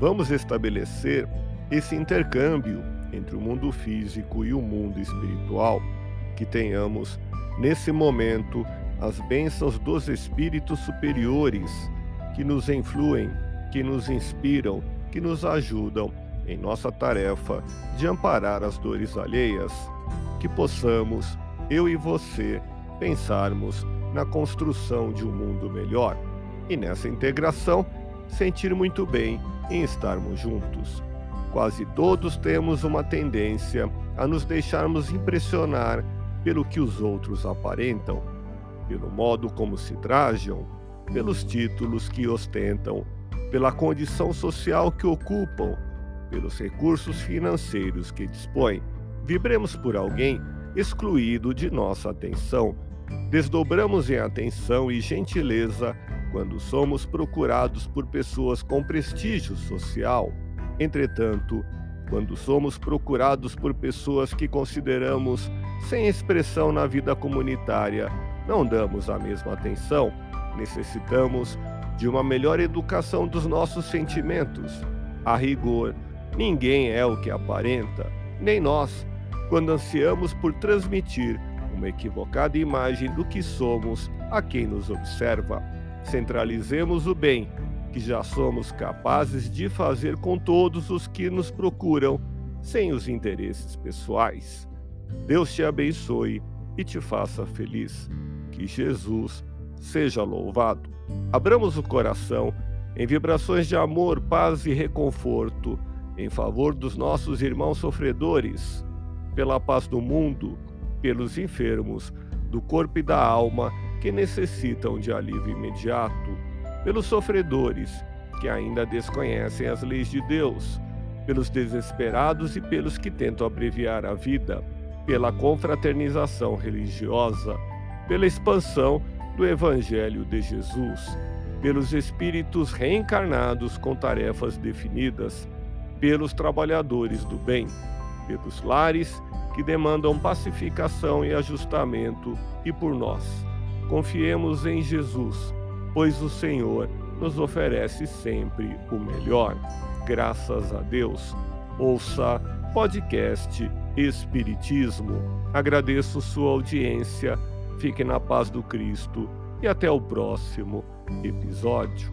Vamos estabelecer esse intercâmbio entre o mundo físico e o mundo espiritual. Que tenhamos, nesse momento, as bênçãos dos espíritos superiores que nos influem, que nos inspiram, que nos ajudam em nossa tarefa de amparar as dores alheias, que possamos, eu e você, pensarmos na construção de um mundo melhor e nessa integração sentir muito bem em estarmos juntos. Quase todos temos uma tendência a nos deixarmos impressionar pelo que os outros aparentam, pelo modo como se trajam, pelos títulos que ostentam, pela condição social que ocupam, pelos recursos financeiros que dispõem. Vibremos por alguém excluído de nossa atenção. Desdobramos em atenção e gentileza quando somos procurados por pessoas com prestígio social. Entretanto, quando somos procurados por pessoas que consideramos sem expressão na vida comunitária, não damos a mesma atenção. Necessitamos de uma melhor educação dos nossos sentimentos. A rigor, ninguém é o que aparenta, nem nós, quando ansiamos por transmitir uma equivocada imagem do que somos a quem nos observa. Centralizemos o bem que já somos capazes de fazer com todos os que nos procuram, sem os interesses pessoais. Deus te abençoe e te faça feliz. Que Jesus seja louvado. Abramos o coração em vibrações de amor, paz e reconforto em favor dos nossos irmãos sofredores, pela paz do mundo, pelos enfermos, do corpo e da alma que necessitam de alívio imediato pelos sofredores que ainda desconhecem as leis de Deus, pelos desesperados e pelos que tentam abreviar a vida, pela confraternização religiosa, pela expansão do Evangelho de Jesus, pelos espíritos reencarnados com tarefas definidas, pelos trabalhadores do bem, pelos lares que demandam pacificação e ajustamento e por nós. Confiemos em Jesus pois o Senhor nos oferece sempre o melhor. Graças a Deus. Ouça podcast Espiritismo. Agradeço sua audiência. Fique na paz do Cristo e até o próximo episódio.